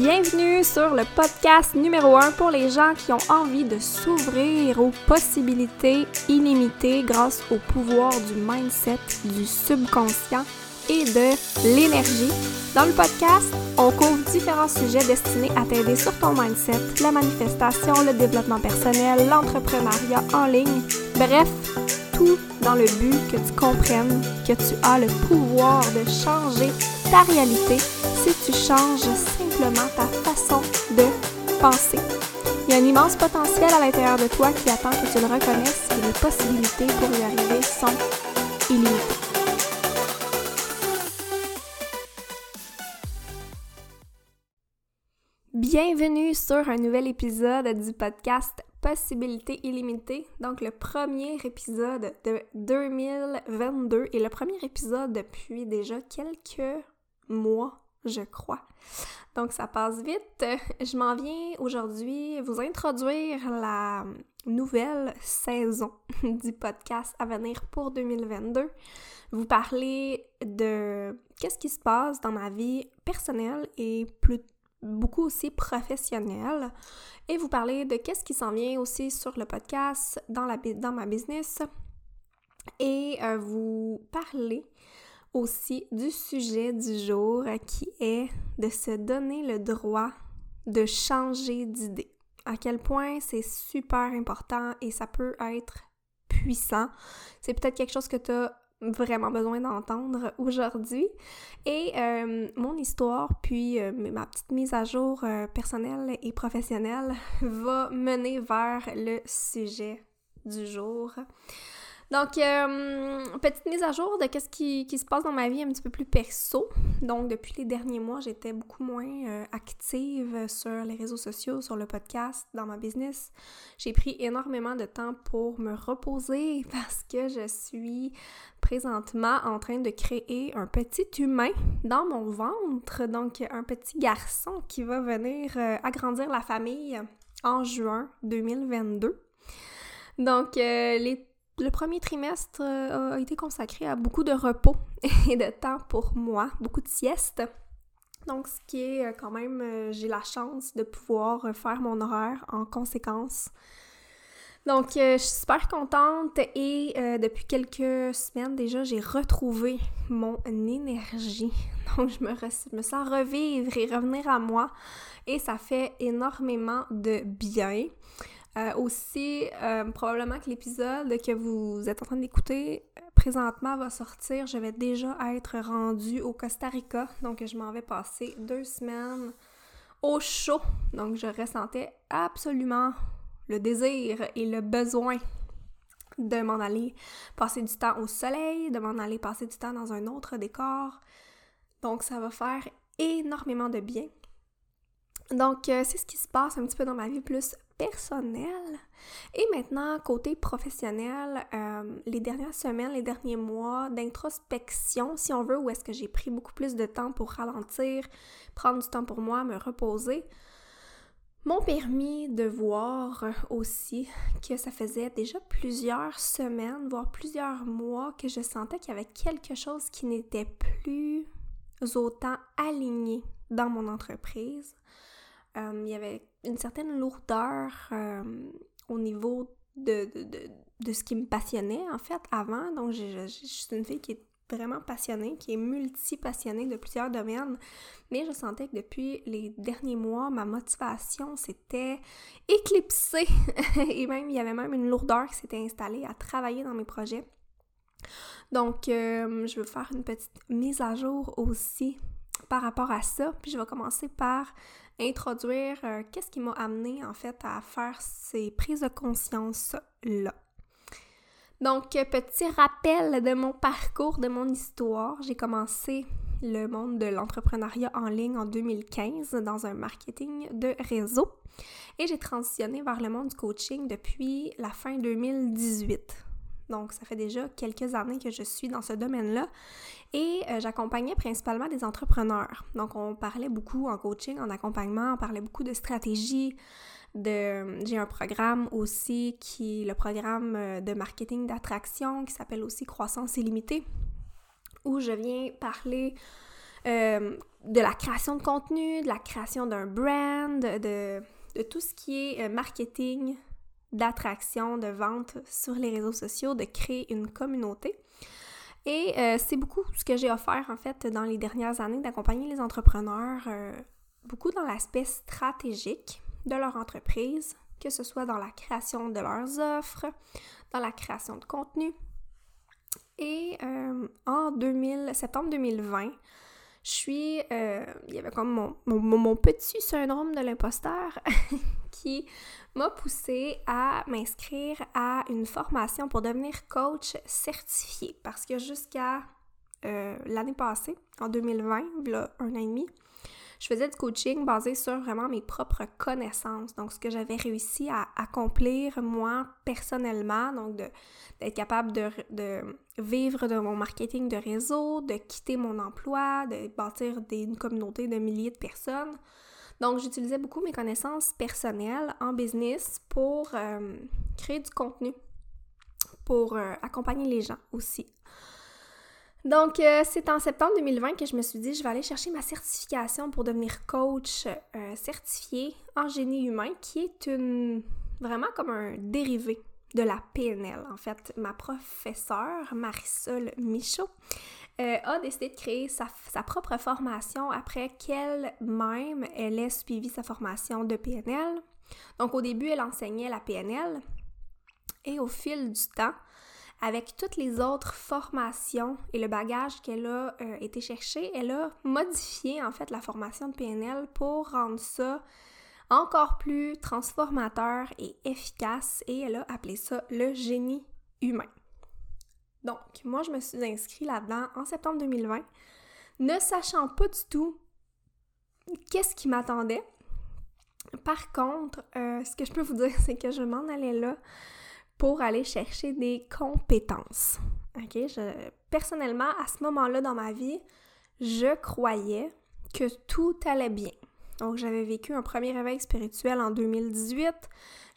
Bienvenue sur le podcast numéro 1 pour les gens qui ont envie de s'ouvrir aux possibilités illimitées grâce au pouvoir du mindset, du subconscient et de l'énergie. Dans le podcast, on couvre différents sujets destinés à t'aider sur ton mindset, la manifestation, le développement personnel, l'entrepreneuriat en ligne, bref, tout dans le but que tu comprennes que tu as le pouvoir de changer ta réalité si tu changes ta façon de penser. Il y a un immense potentiel à l'intérieur de toi qui attend que tu le reconnaisses et les possibilités pour y arriver sont illimitées. Bienvenue sur un nouvel épisode du podcast Possibilités illimitées. Donc le premier épisode de 2022 et le premier épisode depuis déjà quelques mois, je crois. Donc ça passe vite. Je m'en viens aujourd'hui vous introduire la nouvelle saison du podcast à venir pour 2022. Vous parler de qu'est-ce qui se passe dans ma vie personnelle et plus beaucoup aussi professionnelle et vous parler de qu'est-ce qui s'en vient aussi sur le podcast dans, la, dans ma business et euh, vous parler aussi du sujet du jour qui est de se donner le droit de changer d'idée. À quel point c'est super important et ça peut être puissant. C'est peut-être quelque chose que tu as vraiment besoin d'entendre aujourd'hui. Et euh, mon histoire, puis euh, ma petite mise à jour euh, personnelle et professionnelle va mener vers le sujet du jour. Donc, euh, petite mise à jour de qu'est-ce qui, se passe dans ma vie un petit peu plus perso. Donc, depuis les derniers mois, j'étais beaucoup moins euh, active sur les réseaux sociaux, sur le podcast, dans ma business. J'ai pris énormément de temps pour me reposer parce que je suis présentement en train de créer un petit humain dans mon ventre. Donc, un petit garçon qui va venir euh, agrandir la famille en juin 2022. Donc, les le premier trimestre euh, a été consacré à beaucoup de repos et de temps pour moi, beaucoup de siestes. Donc, ce qui est euh, quand même, euh, j'ai la chance de pouvoir faire mon horaire en conséquence. Donc, je suis super contente et depuis quelques semaines déjà, j'ai retrouvé mon énergie. Donc, je me, je me sens revivre et revenir à moi et ça fait énormément de bien. Euh, aussi, euh, probablement que l'épisode que vous êtes en train d'écouter euh, présentement va sortir. Je vais déjà être rendue au Costa Rica. Donc, je m'en vais passer deux semaines au chaud. Donc, je ressentais absolument le désir et le besoin de m'en aller passer du temps au soleil, de m'en aller passer du temps dans un autre décor. Donc, ça va faire énormément de bien. Donc, c'est ce qui se passe un petit peu dans ma vie plus personnel. Et maintenant, côté professionnel, euh, les dernières semaines, les derniers mois d'introspection, si on veut, où est-ce que j'ai pris beaucoup plus de temps pour ralentir, prendre du temps pour moi, me reposer, m'ont permis de voir aussi que ça faisait déjà plusieurs semaines, voire plusieurs mois, que je sentais qu'il y avait quelque chose qui n'était plus autant aligné dans mon entreprise. Euh, il y avait une certaine lourdeur euh, au niveau de, de, ce qui me passionnait en fait avant. Donc je, suis une fille qui est vraiment passionnée, qui est multi-passionnée de plusieurs domaines, mais je sentais que depuis les derniers mois, ma motivation s'était éclipsée et même il y avait même une lourdeur qui s'était installée à travailler dans mes projets. Donc euh, je veux faire une petite mise à jour aussi par rapport à ça, puis je vais commencer par introduire euh, qu'est-ce qui m'a amené en fait à faire ces prises de conscience-là. Donc, petit rappel de mon parcours, de mon histoire. J'ai commencé le monde de l'entrepreneuriat en ligne en 2015 dans un marketing de réseau et j'ai transitionné vers le monde du coaching depuis la fin 2018. Donc, ça fait déjà quelques années que je suis dans ce domaine-là. Et euh, j'accompagnais principalement des entrepreneurs. Donc, on parlait beaucoup en coaching, en accompagnement, on parlait beaucoup de stratégie. J'ai un programme aussi qui est le programme euh, de marketing d'attraction qui s'appelle aussi Croissance illimitée, où je viens parler de la création de contenu, de la création d'un brand, de, tout ce qui est marketing, d'attraction, de vente sur les réseaux sociaux, de créer une communauté. Et c'est beaucoup ce que j'ai offert en fait dans les dernières années d'accompagner les entrepreneurs, beaucoup dans l'aspect stratégique de leur entreprise, que ce soit dans la création de leurs offres, dans la création de contenu. Et euh, en 2000, septembre 2020, je suis. Euh, il y avait comme mon, petit syndrome de l'imposteur qui m'a poussé à m'inscrire à une formation pour devenir coach certifié. Parce que jusqu'à euh, l'année passée, en 2020, là, un an et demi, je faisais du coaching basé sur vraiment mes propres connaissances, donc ce que j'avais réussi à accomplir moi personnellement, donc d'être capable de, vivre de mon marketing de réseau, de quitter mon emploi, de bâtir une communauté de milliers de personnes. Donc j'utilisais beaucoup mes connaissances personnelles en business pour euh, créer du contenu, pour euh, accompagner les gens aussi. Donc, euh, c'est en septembre 2020 que je me suis dit, je vais aller chercher ma certification pour devenir coach certifié en génie humain, qui est une vraiment comme un dérivé de la PNL. En fait, ma professeure, Marisol Michaud, euh, a décidé de créer sa, propre formation après qu'elle-même, elle ait suivi sa formation de PNL. Donc, au début, elle enseignait la PNL. Et au fil du temps, avec toutes les autres formations et le bagage qu'elle a euh, été chercher, elle a modifié en fait la formation de PNL pour rendre ça encore plus transformateur et efficace et elle a appelé ça le génie humain. Donc, moi, je me suis inscrite là-dedans en septembre 2020, ne sachant pas du tout qu'est-ce qui m'attendait. Par contre, euh, ce que je peux vous dire, c'est que je m'en allais là pour aller chercher des compétences. OK? Je, personnellement, à ce moment-là dans ma vie, je croyais que tout allait bien. Donc, j'avais vécu un premier réveil spirituel en 2018.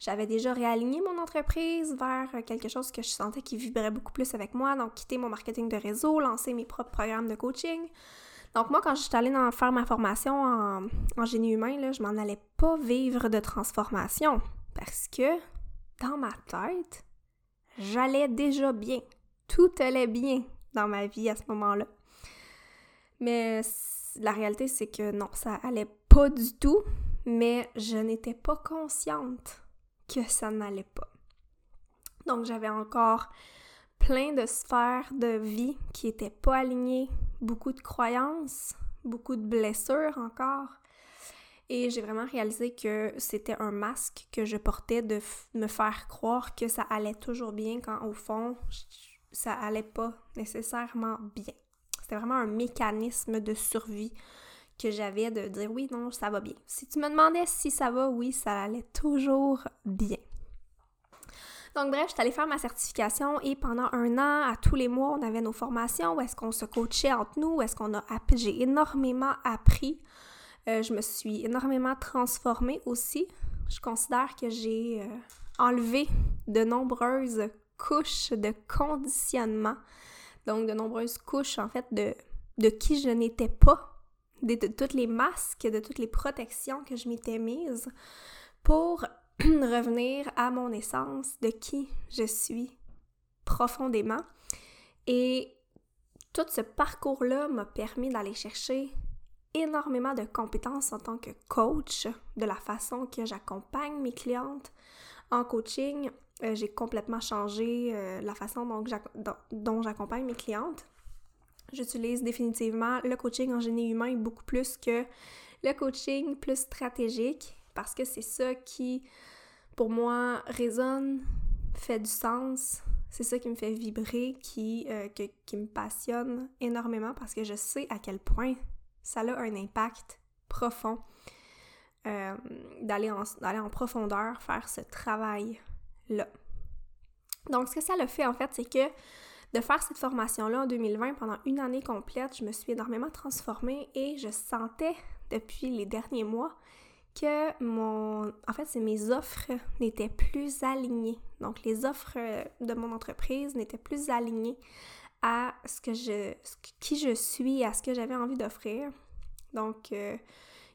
J'avais déjà réaligné mon entreprise vers quelque chose que je sentais qui vibrait beaucoup plus avec moi. Donc, quitter mon marketing de réseau, lancer mes propres programmes de coaching. Donc, moi, quand je suis allée faire ma formation en, en génie humain, là, je m'en allais pas vivre de transformation. Parce que dans ma tête, j'allais déjà bien. Tout allait bien dans ma vie à ce moment-là. Mais la réalité, c'est que non, ça allait pas du tout, mais je n'étais pas consciente que ça n'allait pas. Donc j'avais encore plein de sphères de vie qui n'étaient pas alignées, beaucoup de croyances, beaucoup de blessures encore, et j'ai vraiment réalisé que c'était un masque que je portais de me faire croire que ça allait toujours bien quand au fond, ça allait pas nécessairement bien. C'était vraiment un mécanisme de survie que j'avais de dire oui, non, ça va bien. Si tu me demandais si ça va, oui, ça allait toujours bien. Donc bref, je suis allée faire ma certification et pendant un an, à tous les mois, on avait nos formations où est-ce qu'on se coachait entre nous, où est-ce qu'on a j'ai énormément appris euh, je me suis énormément transformée aussi. Je considère que j'ai euh, enlevé de nombreuses couches de conditionnement, donc de nombreuses couches en fait de, de qui je n'étais pas, de, de toutes les masques, de toutes les protections que je m'étais mise pour revenir à mon essence de qui je suis profondément. Et tout ce parcours-là m'a permis d'aller chercher énormément de compétences en tant que coach, de la façon que j'accompagne mes clientes en coaching. Euh, j'ai complètement changé euh, la façon dont j'accompagne mes clientes. J'utilise définitivement le coaching en génie humain beaucoup plus que le coaching plus stratégique parce que c'est ça qui, pour moi, résonne, fait du sens. C'est ça qui me fait vibrer, qui, euh, qui me passionne énormément parce que je sais à quel point ça a un impact profond euh, d'aller en, en, profondeur faire ce travail-là. Donc, ce que ça le fait, en fait, c'est que de faire cette formation-là en 2020 pendant une année complète, je me suis énormément transformée et je sentais depuis les derniers mois que mon en fait c'est mes offres n'étaient plus alignées. Donc les offres de mon entreprise n'étaient plus alignées à ce que je, qui je suis, à ce que j'avais envie d'offrir. Donc, euh,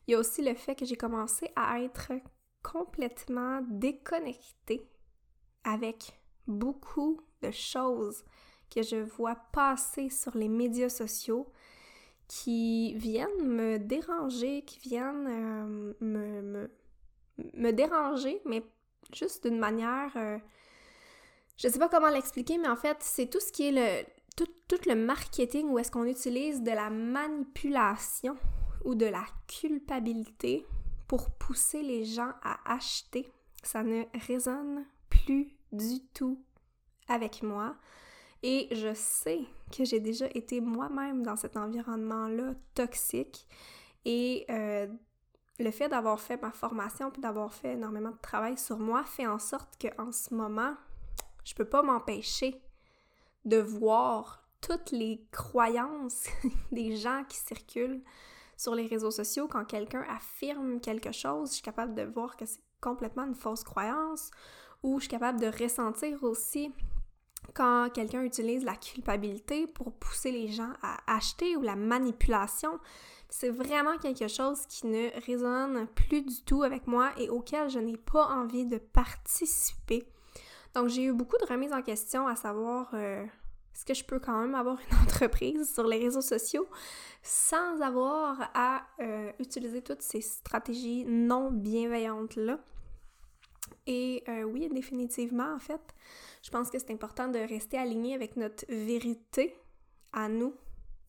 il y a aussi le fait que j'ai commencé à être complètement déconnectée avec beaucoup de choses que je vois passer sur les médias sociaux qui viennent me déranger, qui viennent euh, me, me, déranger, mais juste d'une manière... Euh, je sais pas comment l'expliquer, mais en fait, c'est tout ce qui est le... Tout, tout le marketing où est-ce qu'on utilise de la manipulation ou de la culpabilité pour pousser les gens à acheter. Ça ne résonne plus du tout avec moi. Et je sais que j'ai déjà été moi-même dans cet environnement-là toxique. Et euh, le fait d'avoir fait ma formation puis d'avoir fait énormément de travail sur moi fait en sorte qu'en ce moment, je peux pas m'empêcher de voir toutes les croyances des gens qui circulent sur les réseaux sociaux. Quand quelqu'un affirme quelque chose, je suis capable de voir que c'est complètement une fausse croyance ou je suis capable de ressentir aussi quand quelqu'un utilise la culpabilité pour pousser les gens à acheter ou la manipulation, c'est vraiment quelque chose qui ne résonne plus du tout avec moi et auquel je n'ai pas envie de participer. Donc j'ai eu beaucoup de remises en question à savoir euh, est-ce que je peux quand même avoir une entreprise sur les réseaux sociaux sans avoir à euh, utiliser toutes ces stratégies non bienveillantes-là? Et euh, oui, définitivement, en fait, je pense que c'est important de rester aligné avec notre vérité à nous,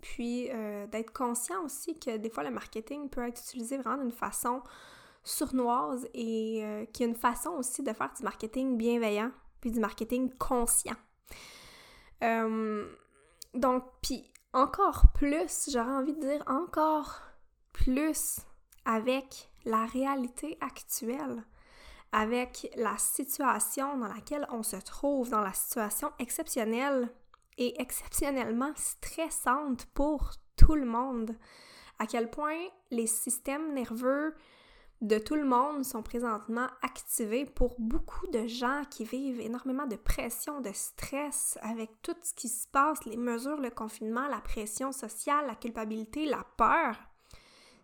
puis euh, d'être conscient aussi que des fois le marketing peut être utilisé vraiment d'une façon sournoise et euh, qu'il y a une façon aussi de faire du marketing bienveillant, puis du marketing conscient. donc, puis encore plus, j'aurais envie de dire encore plus avec la réalité actuelle avec la situation dans laquelle on se trouve, dans la situation exceptionnelle et exceptionnellement stressante pour tout le monde. À quel point les systèmes nerveux de tout le monde sont présentement activés pour beaucoup de gens qui vivent énormément de pression, de stress avec tout ce qui se passe, les mesures, le confinement, la pression sociale, la culpabilité, la peur.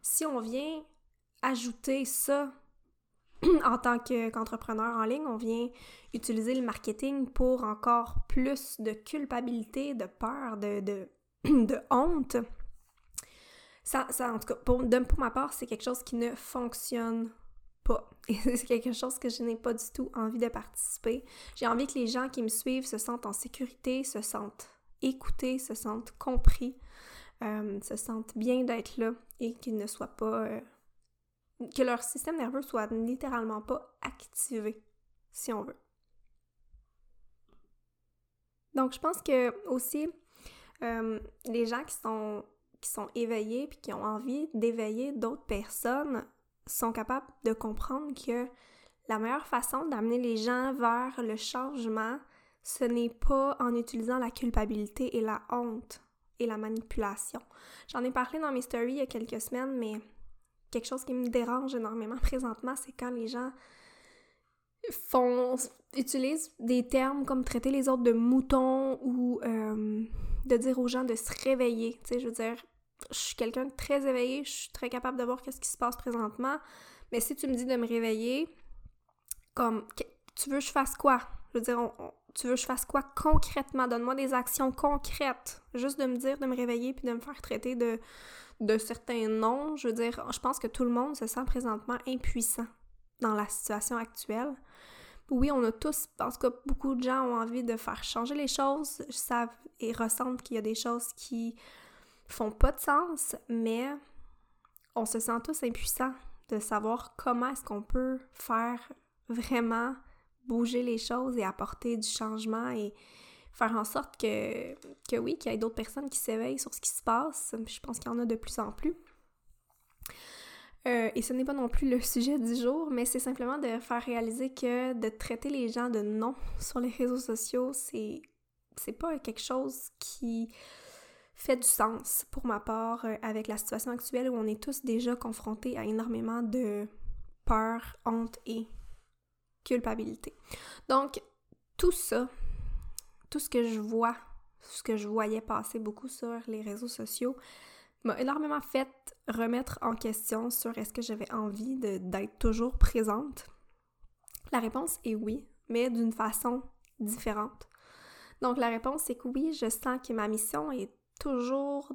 Si on vient ajouter ça en tant qu'entrepreneur en ligne, on vient utiliser le marketing pour encore plus de culpabilité, de peur, de, de, honte. Ça, ça, en tout cas, pour, pour ma part, c'est quelque chose qui ne fonctionne pas. C'est quelque chose que je n'ai pas du tout envie de participer. J'ai envie que les gens qui me suivent se sentent en sécurité, se sentent écoutés, se sentent compris, euh, se sentent bien d'être là et qu'ils ne soient pas euh, que leur système nerveux soit littéralement pas activé, si on veut. Donc, je pense que aussi, euh, les gens qui sont, qui sont éveillés puis qui ont envie d'éveiller d'autres personnes sont capables de comprendre que la meilleure façon d'amener les gens vers le changement, ce n'est pas en utilisant la culpabilité et la honte et la manipulation. J'en ai parlé dans mes stories il y a quelques semaines, mais quelque chose qui me dérange énormément présentement, c'est quand les gens font utilisent des termes comme traiter les autres de moutons ou euh, de dire aux gens de se réveiller. Tu sais, je veux dire, je suis quelqu'un de très éveillé, je suis très capable de voir qu'est-ce qui se passe présentement, mais si tu me dis de me réveiller, comme, tu veux que je fasse quoi? Je veux dire, tu veux que je fasse quoi concrètement? Donne-moi des actions concrètes. Juste de me dire de me réveiller puis de me faire traiter de, de certains noms. Je veux dire, je pense que tout le monde se sent présentement impuissant dans la situation actuelle. Oui, on a tous, en tout cas, beaucoup de gens ont envie de faire changer les choses, savent et ressentent qu'il y a des choses qui font pas de sens, mais on se sent tous impuissants de savoir comment est-ce qu'on peut faire vraiment bouger les choses et apporter du changement faire en sorte que, que oui, qu'il y ait d'autres personnes qui s'éveillent sur ce qui se passe. Je pense qu'il y en a de plus en plus. Euh, et ce n'est pas non plus le sujet du jour, mais c'est simplement de faire réaliser que de traiter les gens de non sur les réseaux sociaux, c'est, c'est pas quelque chose qui fait du sens pour ma part euh, avec la situation actuelle où on est tous déjà confrontés à énormément de peur, honte et culpabilité. Donc, tout ça, tout ce que je vois ce que je voyais passer beaucoup sur les réseaux sociaux, m'a énormément fait remettre en question sur est-ce que j'avais envie d'être toujours présente. La réponse est oui, mais d'une façon différente. Donc la réponse c'est que oui, je sens que ma mission est toujours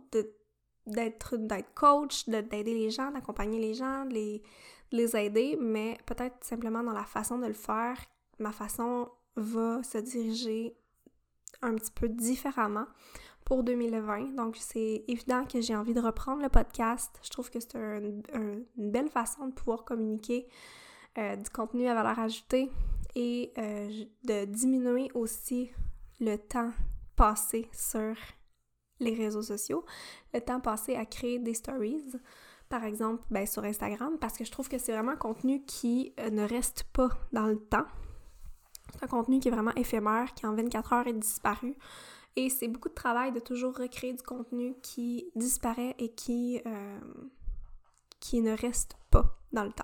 d'être coach, d'aider les gens, d'accompagner les gens, de les, les aider, mais peut-être simplement dans la façon de le faire, ma façon va se diriger un petit peu différemment pour 2020. Donc, c'est évident que j'ai envie de reprendre le podcast. Je trouve que c'est une belle façon de pouvoir communiquer euh, du contenu à valeur ajoutée et euh, de diminuer aussi le temps passé sur les réseaux sociaux, le temps passé à créer des stories, par exemple ben, sur Instagram, parce que je trouve que c'est vraiment un contenu qui euh, ne reste pas dans le temps. C'est un contenu qui est vraiment éphémère, qui en 24 heures est disparu. Et c'est beaucoup de travail de toujours recréer du contenu qui disparaît et qui, euh, qui ne reste pas dans le temps.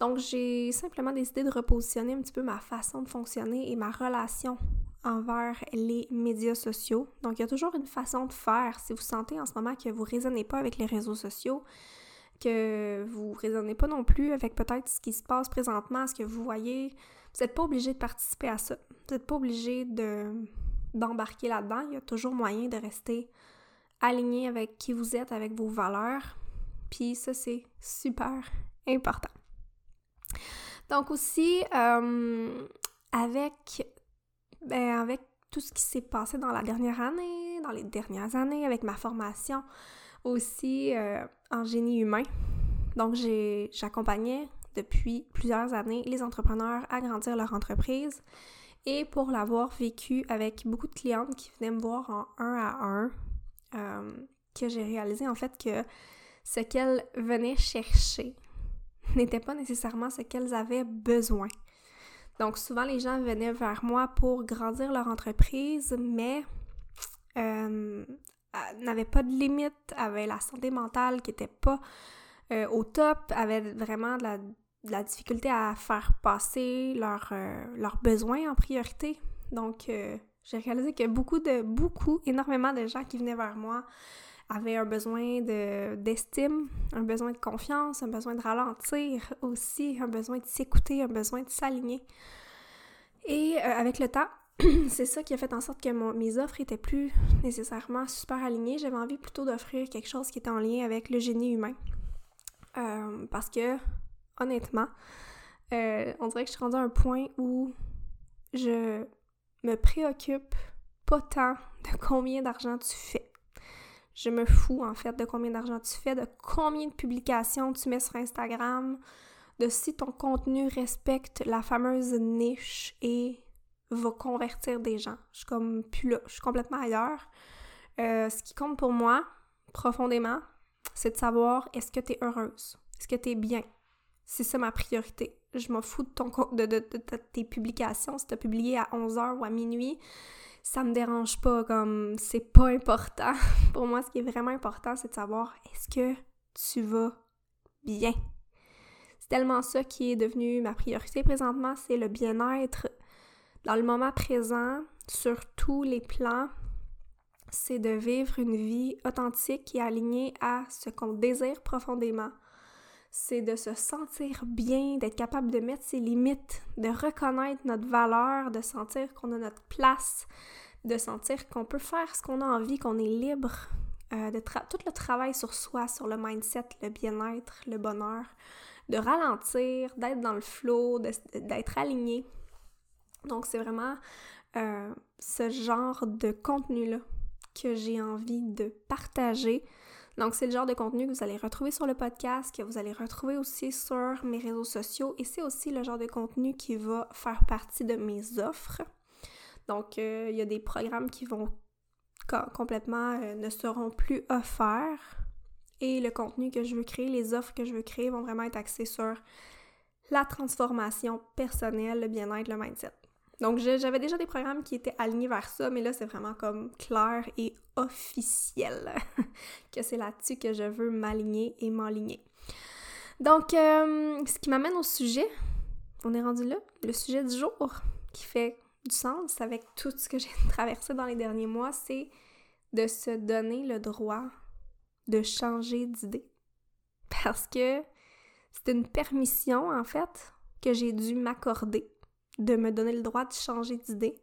Donc, j'ai simplement décidé de repositionner un petit peu ma façon de fonctionner et ma relation envers les médias sociaux. Donc, il y a toujours une façon de faire. Si vous sentez en ce moment que vous ne raisonnez pas avec les réseaux sociaux, que vous ne raisonnez pas non plus avec peut-être ce qui se passe présentement, ce que vous voyez, vous n'êtes pas obligé de participer à ça. Vous n'êtes pas obligé de, d'embarquer là-dedans. Il y a toujours moyen de rester aligné avec qui vous êtes, avec vos valeurs. Puis ça, c'est super important. Donc aussi, euh, avec ben, avec tout ce qui s'est passé dans la dernière année, dans les dernières années, avec ma formation aussi euh, en génie humain. Donc, j'accompagnais depuis plusieurs années les entrepreneurs à grandir leur entreprise. Et pour l'avoir vécu avec beaucoup de clientes qui venaient me voir en un à un, euh, que j'ai réalisé en fait que ce qu'elles venaient chercher n'était pas nécessairement ce qu'elles avaient besoin. Donc souvent les gens venaient vers moi pour grandir leur entreprise, mais euh, n'avaient pas de limite, avaient la santé mentale qui n'était pas euh, au top, avaient vraiment de la, difficulté à faire passer euh, leurs besoins en priorité. Donc j'ai réalisé que beaucoup de, beaucoup, énormément de gens qui venaient vers moi avaient un besoin d'estime, un besoin de confiance, un besoin de ralentir aussi, un besoin de s'écouter, un besoin de s'aligner. Et euh, avec le temps, c'est ça qui a fait en sorte que mes offres étaient plus nécessairement super alignées. J'avais envie plutôt d'offrir quelque chose qui était en lien avec le génie humain. Euh, parce que, honnêtement, euh, on dirait que je suis rendue à un point où je me préoccupe pas tant de combien d'argent tu fais. Je me fous en fait de combien d'argent tu fais, de combien de publications tu mets sur Instagram, de si ton contenu respecte la fameuse niche et va convertir des gens. Je suis comme plus là, je suis complètement ailleurs. Euh, ce qui compte pour moi, profondément, c'est de savoir est-ce que tu es heureuse, est-ce que tu es bien? C'est ça ma priorité. Je m'en fous de, ton, de, de, de, tes publications. Si tu as publié à 11h ou à minuit, ça me dérange pas, comme c'est pas important. Pour moi, ce qui est vraiment important, c'est de savoir est-ce que tu vas bien? C'est tellement ça qui est devenu ma priorité présentement, c'est le bien-être dans le moment présent, sur tous les plans. C'est de vivre une vie authentique et alignée à ce qu'on désire profondément. C'est de se sentir bien, d'être capable de mettre ses limites, de reconnaître notre valeur, de sentir qu'on a notre place, de sentir qu'on peut faire ce qu'on a envie, qu'on est libre, euh, de tout le travail sur soi, sur le mindset, le bien-être, le bonheur, de ralentir, d'être dans le flow, d'être aligné. Donc c'est vraiment euh, ce genre de contenu-là que j'ai envie de partager. Donc c'est le genre de contenu que vous allez retrouver sur le podcast, que vous allez retrouver aussi sur mes réseaux sociaux et c'est aussi le genre de contenu qui va faire partie de mes offres. Donc, euh, il y a des programmes qui vont complètement euh, ne seront plus offerts. Et le contenu que je veux créer, les offres que je veux créer vont vraiment être axées sur la transformation personnelle, le bien-être, le mindset. Donc, j'avais déjà des programmes qui étaient alignés vers ça, mais là, c'est vraiment comme clair et officiel que c'est là-dessus que je veux m'aligner et m'aligner. Donc, euh, ce qui m'amène au sujet, on est rendu là, le sujet du jour, qui fait du sens avec tout ce que j'ai traversé dans les derniers mois, c'est de se donner le droit de changer d'idée. Parce que c'est une permission, en fait, que j'ai dû m'accorder de me donner le droit de changer d'idée.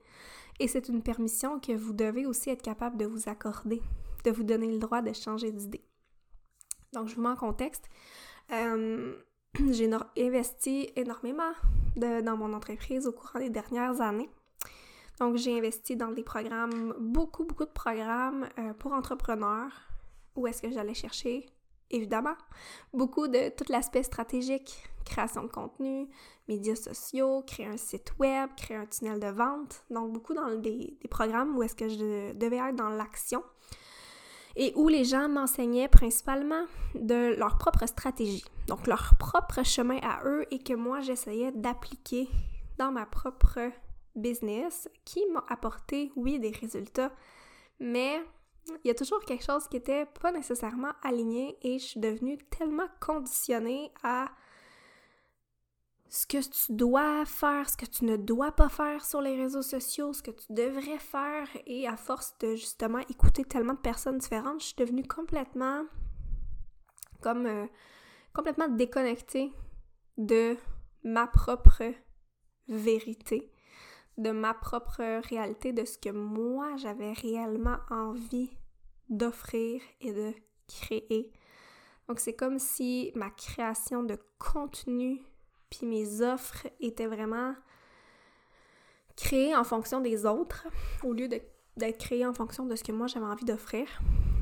Et c'est une permission que vous devez aussi être capable de vous accorder, de vous donner le droit de changer d'idée. Donc, je vous mets en contexte. Euh, j'ai investi énormément dans mon entreprise au courant des dernières années. Donc, j'ai investi dans des programmes, beaucoup, beaucoup de programmes euh, pour entrepreneurs, où est-ce que j'allais chercher, évidemment, beaucoup de tout l'aspect stratégique, création de contenu, médias sociaux, créer un site web, créer un tunnel de vente. Donc, beaucoup dans des, programmes où est-ce que je devais être dans l'action et où les gens m'enseignaient principalement de leur propre stratégie, donc leur propre chemin à eux et que moi j'essayais d'appliquer dans ma propre business qui m'a apporté, oui, des résultats, mais il y a toujours quelque chose qui était pas nécessairement aligné et je suis devenue tellement conditionnée à ce que tu dois faire, ce que tu ne dois pas faire sur les réseaux sociaux, ce que tu devrais faire. Et à force de justement écouter tellement de personnes différentes, je suis devenue complètement comme euh, complètement déconnectée de ma propre vérité, de ma propre réalité, de ce que moi j'avais réellement envie d'offrir et de créer. Donc c'est comme si ma création de contenu puis mes offres étaient vraiment créées en fonction des autres au lieu d'être créées en fonction de ce que moi j'avais envie d'offrir.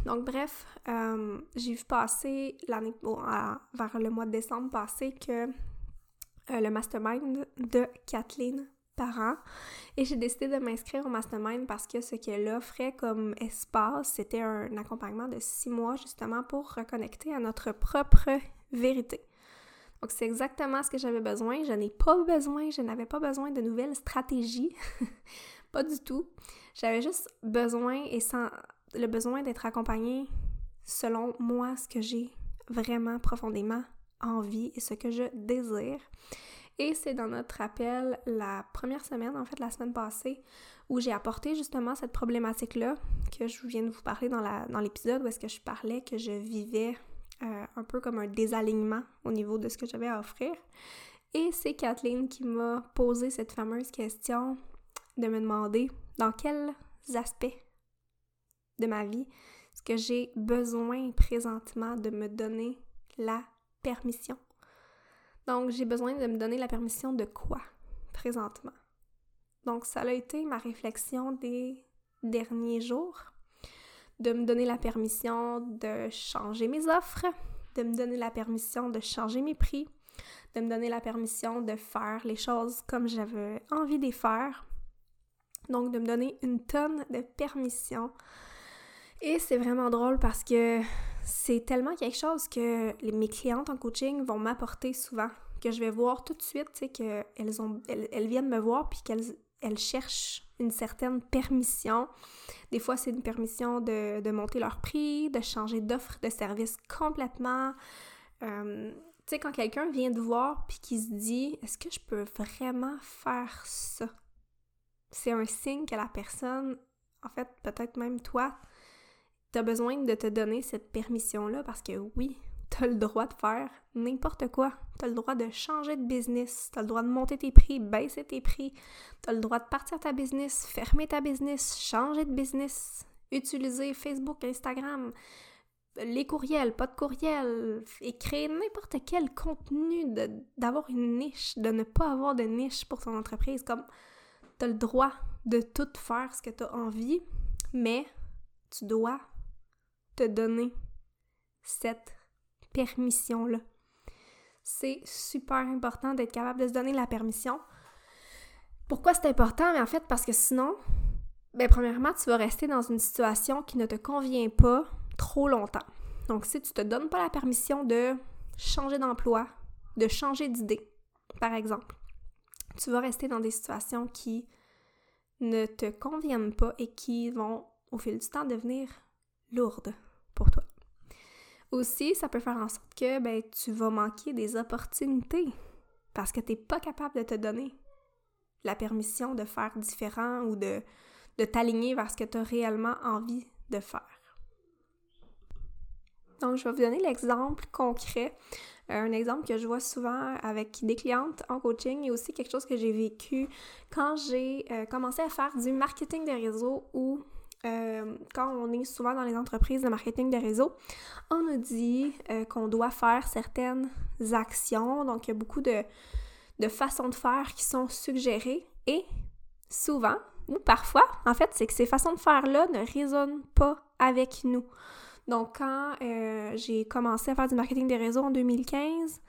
Donc bref, euh, j'ai vu passer l'année vers le mois de décembre passé que euh, le mastermind de Kathleen Parent et j'ai décidé de m'inscrire au mastermind parce que ce qu'elle offrait comme espace, c'était un accompagnement de six mois justement pour reconnecter à notre propre vérité. Donc, c'est exactement ce que j'avais besoin. Je n'ai pas besoin, je n'avais pas besoin de nouvelles stratégies. pas du tout. J'avais juste besoin et le besoin d'être accompagnée selon moi, ce que j'ai vraiment profondément envie et ce que je désire. Et c'est dans notre appel la première semaine, en fait la semaine passée, où j'ai apporté justement cette problématique-là que je viens de vous parler dans l'épisode où est-ce que je parlais que je vivais euh, un peu comme un désalignement au niveau de ce que j'avais à offrir. Et c'est Kathleen qui m'a posé cette fameuse question de me demander dans quels aspects de ma vie est-ce que j'ai besoin présentement de me donner la permission. Donc, j'ai besoin de me donner la permission de quoi présentement? Donc, ça a été ma réflexion des derniers jours de me donner la permission de changer mes offres, de me donner la permission de changer mes prix, de me donner la permission de faire les choses comme j'avais envie de les faire. Donc, de me donner une tonne de permission. Et c'est vraiment drôle parce que c'est tellement quelque chose que mes clientes en coaching vont m'apporter souvent, que je vais voir tout de suite, tu sais, qu'elles elles, viennent me voir puis qu'elles elles cherchent une certaine permission. Des fois, c'est une permission de, monter leur prix, de changer d'offre de service complètement. Euh, tu sais, quand quelqu'un vient te voir puis qui se dit Est-ce que je peux vraiment faire ça? C'est un signe que la personne, en fait, peut-être même toi, tu as besoin de te donner cette permission-là parce que oui, tu as le droit de faire n'importe quoi. Tu as le droit de changer de business, tu as le droit de monter tes prix, baisser tes prix, tu as le droit de partir ta business, fermer ta business, changer de business, utiliser Facebook, Instagram, les courriels, pas de courriels, et créer n'importe quel contenu, d'avoir une niche, de ne pas avoir de niche pour ton entreprise. Comme tu as le droit de tout faire ce que tu as envie, mais tu dois te donner cette permission-là. C'est super important d'être capable de se donner la permission. Pourquoi c'est important? Mais en fait, parce que sinon, ben, premièrement, tu vas rester dans une situation qui ne te convient pas trop longtemps. Donc, si tu te donnes pas la permission de changer d'emploi, de changer d'idée, par exemple, tu vas rester dans des situations qui ne te conviennent pas et qui vont, au fil du temps, devenir lourdes. Aussi, ça peut faire en sorte que ben, tu vas manquer des opportunités parce que tu n'es pas capable de te donner la permission de faire différent ou de, de t'aligner vers ce que tu as réellement envie de faire. Donc, je vais vous donner l'exemple concret, euh, un exemple que je vois souvent avec des clientes en coaching et aussi quelque chose que j'ai vécu quand j'ai euh, commencé à faire du marketing de réseau ou euh, quand on est souvent dans les entreprises de marketing de réseau, on nous dit qu'on doit faire certaines actions. Donc, il y a beaucoup de, de façons de faire qui sont suggérées et souvent, ou parfois, en fait, c'est que ces façons de faire-là ne résonnent pas avec nous. Donc, quand euh, j'ai commencé à faire du marketing des réseaux en 2015,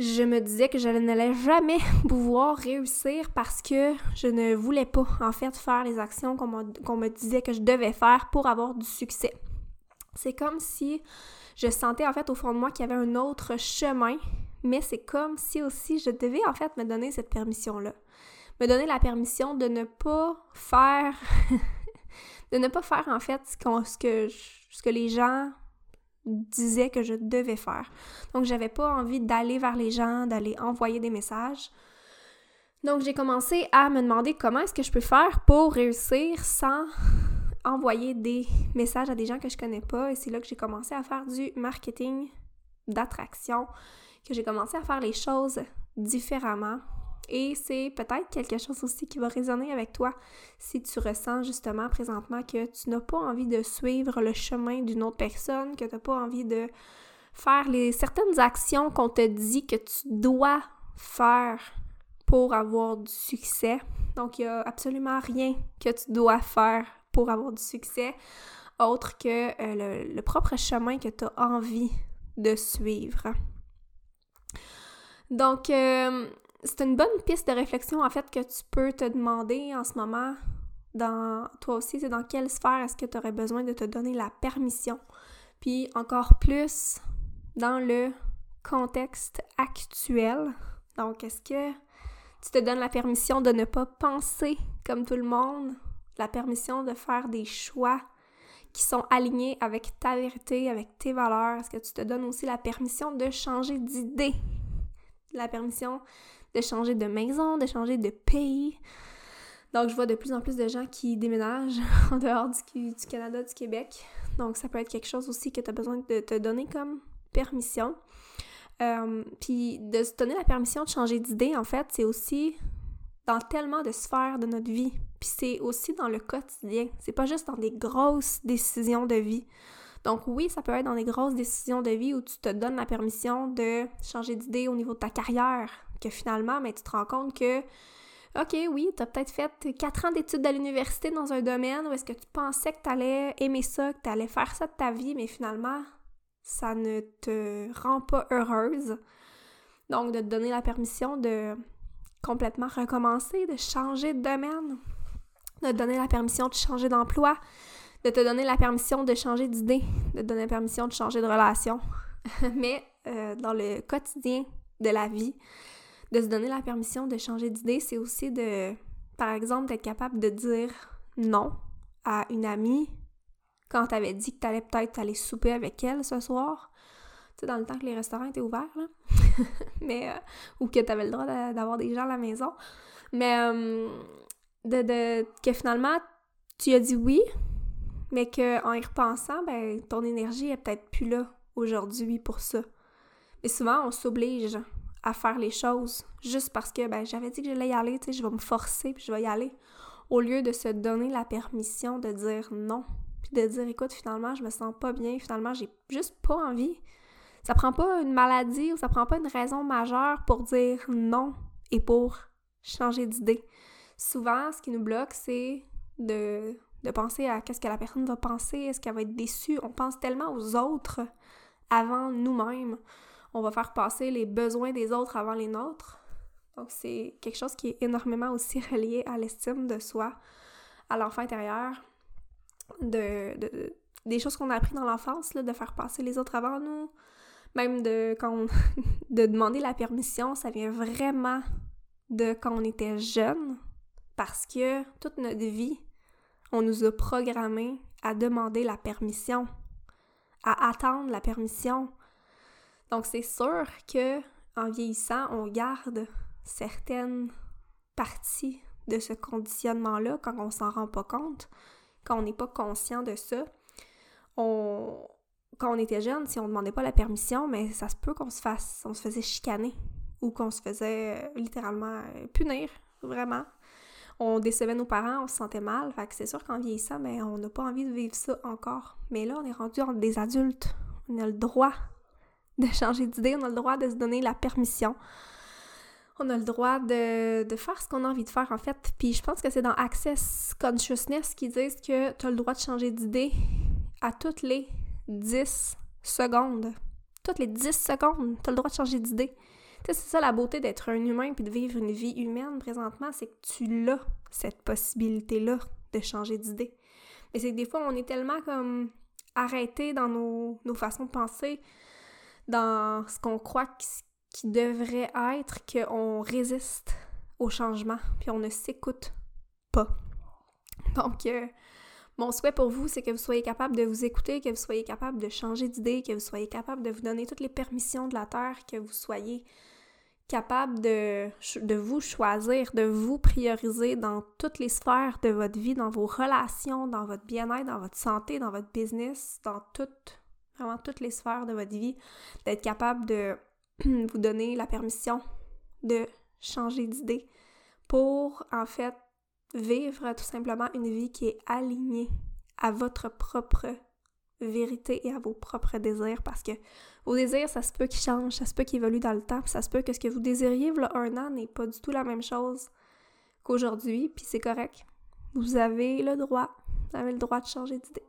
je me disais que je n'allais jamais pouvoir réussir parce que je ne voulais pas, en fait, faire les actions qu'on me disait que je devais faire pour avoir du succès. C'est comme si je sentais, en fait, au fond de moi qu'il y avait un autre chemin, mais c'est comme si aussi je devais, en fait, me donner cette permission-là. Me donner la permission de ne pas faire... de ne pas faire, en fait, ce que ce que les gens disaient que je devais faire. Donc, j'avais pas envie d'aller vers les gens, d'aller envoyer des messages. Donc, j'ai commencé à me demander comment est-ce que je peux faire pour réussir sans envoyer des messages à des gens que je connais pas. Et c'est là que j'ai commencé à faire du marketing d'attraction, que j'ai commencé à faire les choses différemment. Et c'est peut-être quelque chose aussi qui va résonner avec toi si tu ressens justement présentement que tu n'as pas envie de suivre le chemin d'une autre personne, que tu n'as pas envie de faire les certaines actions qu'on te dit que tu dois faire pour avoir du succès. Donc, il n'y a absolument rien que tu dois faire pour avoir du succès autre que euh, le, propre chemin que tu as envie de suivre. Donc, euh, c'est une bonne piste de réflexion en fait que tu peux te demander en ce moment dans toi aussi, c'est dans quelle sphère est-ce que tu aurais besoin de te donner la permission? Puis encore plus dans le contexte actuel. Donc est-ce que tu te donnes la permission de ne pas penser comme tout le monde, la permission de faire des choix qui sont alignés avec ta vérité, avec tes valeurs? Est-ce que tu te donnes aussi la permission de changer d'idée? La permission de changer de maison, de changer de pays. Donc, je vois de plus en plus de gens qui déménagent en dehors du, Canada, du Québec. Donc, ça peut être quelque chose aussi que tu as besoin de te donner comme permission. Euh, puis de se donner la permission de changer d'idée, en fait, c'est aussi dans tellement de sphères de notre vie. Puis c'est aussi dans le quotidien. C'est pas juste dans des grosses décisions de vie. Donc oui, ça peut être dans des grosses décisions de vie où tu te donnes la permission de changer d'idée au niveau de ta carrière, que finalement, tu te rends compte que, OK, oui, tu as peut-être fait quatre ans d'études à l'université dans un domaine où est-ce que tu pensais que tu allais aimer ça, que tu allais faire ça de ta vie, mais finalement, ça ne te rend pas heureuse. Donc, de te donner la permission de complètement recommencer, de changer de domaine, de te donner la permission de changer d'emploi, de te donner la permission de changer d'idée, de te donner la permission de changer de relation. Mais euh, dans le quotidien de la vie, de se donner la permission de changer d'idée, c'est aussi de, par exemple, d'être capable de dire non à une amie quand t'avais dit que t'allais peut-être aller souper avec elle ce soir. Tu sais, dans le temps que les restaurants étaient ouverts, là. Mais, euh, ou que t'avais le droit d'avoir des gens à la maison. Mais, euh, de, de, que finalement, tu as dit oui, mais qu'en y repensant, ben, ton énergie est peut-être plus là aujourd'hui pour ça. Mais souvent, on s'oblige à faire les choses juste parce que ben, j'avais dit que j'allais y aller, tu je vais me forcer puis je vais y aller. Au lieu de se donner la permission de dire non, puis de dire écoute, finalement, je me sens pas bien, finalement, j'ai juste pas envie. Ça prend pas une maladie ou ça prend pas une raison majeure pour dire non et pour changer d'idée. Souvent, ce qui nous bloque, c'est de, de penser à qu'est-ce que la personne va penser, est-ce qu'elle va être déçue. On pense tellement aux autres avant nous-mêmes on va faire passer les besoins des autres avant les nôtres. Donc, c'est quelque chose qui est énormément aussi relié à l'estime de soi, à l'enfant intérieur, de, des choses qu'on a appris dans l'enfance, de faire passer les autres avant nous, même de, quand de demander la permission, ça vient vraiment de quand on était jeune, parce que toute notre vie, on nous a programmé à demander la permission, à attendre la permission, donc c'est sûr que en vieillissant, on garde certaines partie de ce conditionnement-là quand on s'en rend pas compte, quand on n'est pas conscient de ça. Quand on était jeune, si on demandait pas la permission, mais ça se peut qu'on se fasse, on se faisait chicaner ou qu'on se faisait euh, littéralement euh, punir, vraiment. On décevait nos parents, on se sentait mal, fait que c'est sûr qu'en vieillissant, mais on n'a pas envie de vivre ça encore. Mais là, on est rendu des adultes, on a le droit de changer d'idée, on a le droit de se donner la permission. On a le droit de, de faire ce qu'on a envie de faire, en fait. Puis je pense que c'est dans Access Consciousness qu'ils disent que tu as le droit de changer d'idée à toutes les 10 secondes. Toutes les 10 secondes, tu as le droit de changer d'idée. c'est ça la beauté d'être un humain puis de vivre une vie humaine présentement, c'est que tu l'as, cette possibilité-là de changer d'idée. Mais c'est que des fois, on est tellement comme arrêté dans nos, nos façons de penser, dans ce qu'on croit qui devrait être qu'on résiste au changement, puis on ne s'écoute pas. Donc, euh, mon souhait pour vous, c'est que vous soyez capable de vous écouter, que vous soyez capable de changer d'idée, que vous soyez capable de vous donner toutes les permissions de la Terre, que vous soyez capable de, vous choisir, de vous prioriser dans toutes les sphères de votre vie, dans vos relations, dans votre bien-être, dans votre santé, dans votre business, dans toutes, vraiment toutes les sphères de votre vie, d'être capable de vous donner la permission de changer d'idée pour, en fait, vivre tout simplement une vie qui est alignée à votre propre vérité et à vos propres désirs parce que vos désirs, ça se peut qu'ils changent, ça se peut qu'ils évoluent dans le temps, ça se peut que ce que vous désiriez là, un an n'est pas du tout la même chose qu'aujourd'hui, puis c'est correct. Vous avez le droit, vous avez le droit de changer d'idée.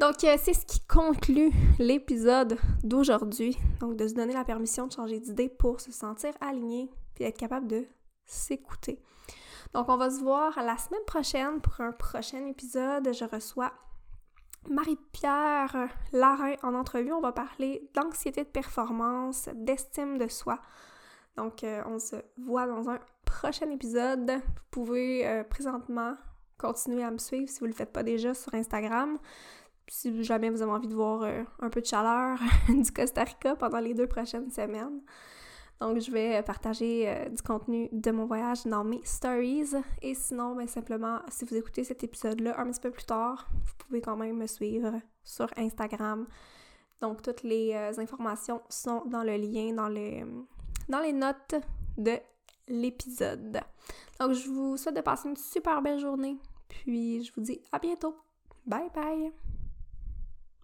Donc, euh, c'est ce qui conclut l'épisode d'aujourd'hui. Donc, de se donner la permission de changer d'idée pour se sentir aligné puis être capable de s'écouter. Donc, on va se voir la semaine prochaine pour un prochain épisode. Je reçois Marie-Pierre Larin en entrevue. On va parler d'anxiété de performance, d'estime de soi. Donc, euh, on se voit dans un prochain épisode. Vous pouvez euh, présentement continuer à me suivre si vous ne le faites pas déjà sur Instagram si jamais vous avez envie de voir euh, un peu de chaleur du Costa Rica pendant les deux prochaines semaines. Donc, je vais partager euh, du contenu de mon voyage dans mes stories. Et sinon, ben, simplement, si vous écoutez cet épisode-là un petit peu plus tard, vous pouvez quand même me suivre sur Instagram. Donc, toutes les euh, informations sont dans le lien, dans dans les notes de l'épisode. Donc, je vous souhaite de passer une super belle journée. Puis, je vous dis à bientôt. Bye bye!